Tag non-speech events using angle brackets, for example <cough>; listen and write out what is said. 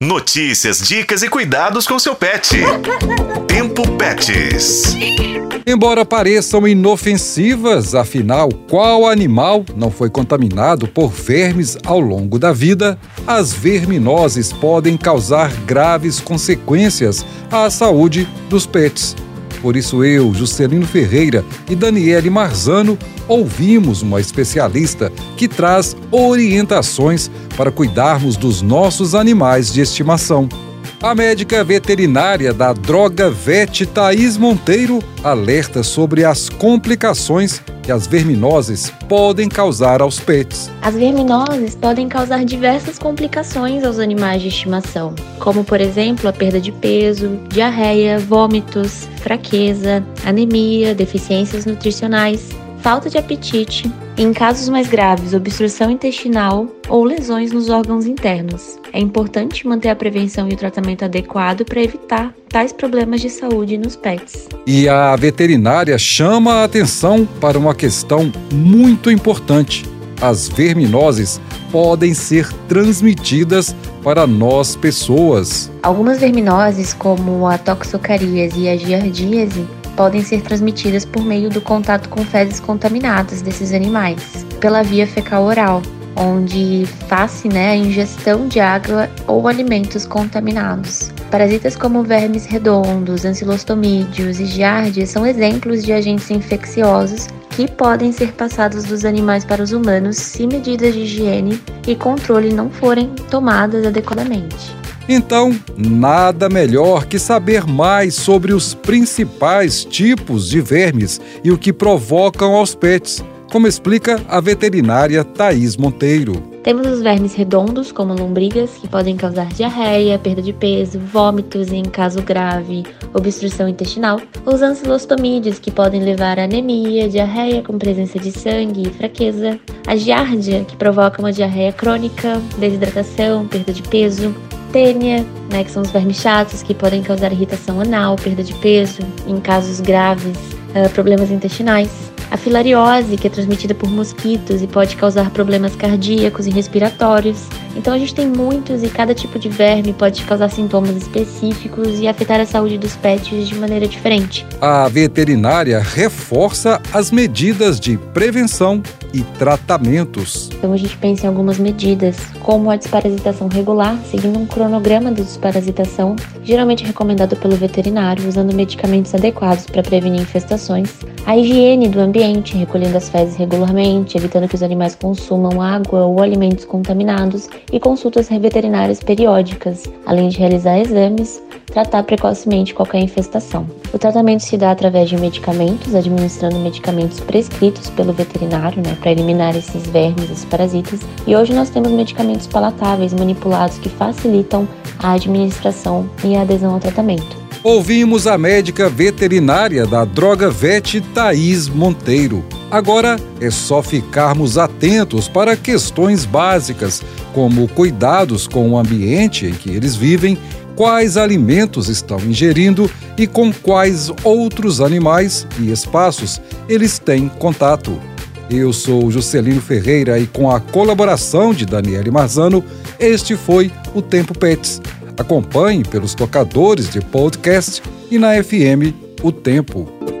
Notícias, dicas e cuidados com seu pet. <laughs> Tempo Pets. Embora pareçam inofensivas, afinal, qual animal não foi contaminado por vermes ao longo da vida? As verminoses podem causar graves consequências à saúde dos pets. Por isso eu, Juscelino Ferreira e Daniele Marzano ouvimos uma especialista que traz orientações para cuidarmos dos nossos animais de estimação. A médica veterinária da Droga Vet Thaís Monteiro alerta sobre as complicações que as verminoses podem causar aos pets. As verminoses podem causar diversas complicações aos animais de estimação, como por exemplo a perda de peso, diarreia, vômitos, fraqueza, anemia, deficiências nutricionais, falta de apetite, em casos mais graves, obstrução intestinal ou lesões nos órgãos internos. É importante manter a prevenção e o tratamento adequado para evitar tais problemas de saúde nos pets. E a veterinária chama a atenção para uma questão muito importante. As verminoses podem ser transmitidas para nós pessoas. Algumas verminoses, como a toxocaríase e a giardíase, podem ser transmitidas por meio do contato com fezes contaminadas desses animais, pela via fecal oral, onde faz-se né, a ingestão de água ou alimentos contaminados. Parasitas como vermes redondos, ancilostomídeos e giardias são exemplos de agentes infecciosos que podem ser passados dos animais para os humanos se medidas de higiene e controle não forem tomadas adequadamente. Então, nada melhor que saber mais sobre os principais tipos de vermes e o que provocam aos pets, como explica a veterinária Thaís Monteiro. Temos os vermes redondos, como lombrigas, que podem causar diarreia, perda de peso, vômitos e, em caso grave, obstrução intestinal. Os ancilostomídeos, que podem levar a anemia, diarreia com presença de sangue e fraqueza. A giardia, que provoca uma diarreia crônica, desidratação, perda de peso tênia, né, que são os vermes chatos que podem causar irritação anal, perda de peso, em casos graves, uh, problemas intestinais. A filariose, que é transmitida por mosquitos e pode causar problemas cardíacos e respiratórios. Então a gente tem muitos e cada tipo de verme pode causar sintomas específicos e afetar a saúde dos pets de maneira diferente. A veterinária reforça as medidas de prevenção e tratamentos. Então a gente pensa em algumas medidas, como a desparasitação regular, seguindo um cronograma de desparasitação, geralmente recomendado pelo veterinário, usando medicamentos adequados para prevenir infestações. A higiene do ambiente, recolhendo as fezes regularmente, evitando que os animais consumam água ou alimentos contaminados, e consultas veterinárias periódicas, além de realizar exames, tratar precocemente qualquer infestação. O tratamento se dá através de medicamentos, administrando medicamentos prescritos pelo veterinário, né, para eliminar esses vermes, esses parasitas. E hoje nós temos medicamentos palatáveis manipulados que facilitam a administração e a adesão ao tratamento. Ouvimos a médica veterinária da Droga Vet Thaís Monteiro. Agora é só ficarmos atentos para questões básicas, como cuidados com o ambiente em que eles vivem quais alimentos estão ingerindo e com quais outros animais e espaços eles têm contato. Eu sou Juscelino Ferreira e com a colaboração de Daniele Marzano, este foi o Tempo Pets. Acompanhe pelos tocadores de podcast e na FM O Tempo.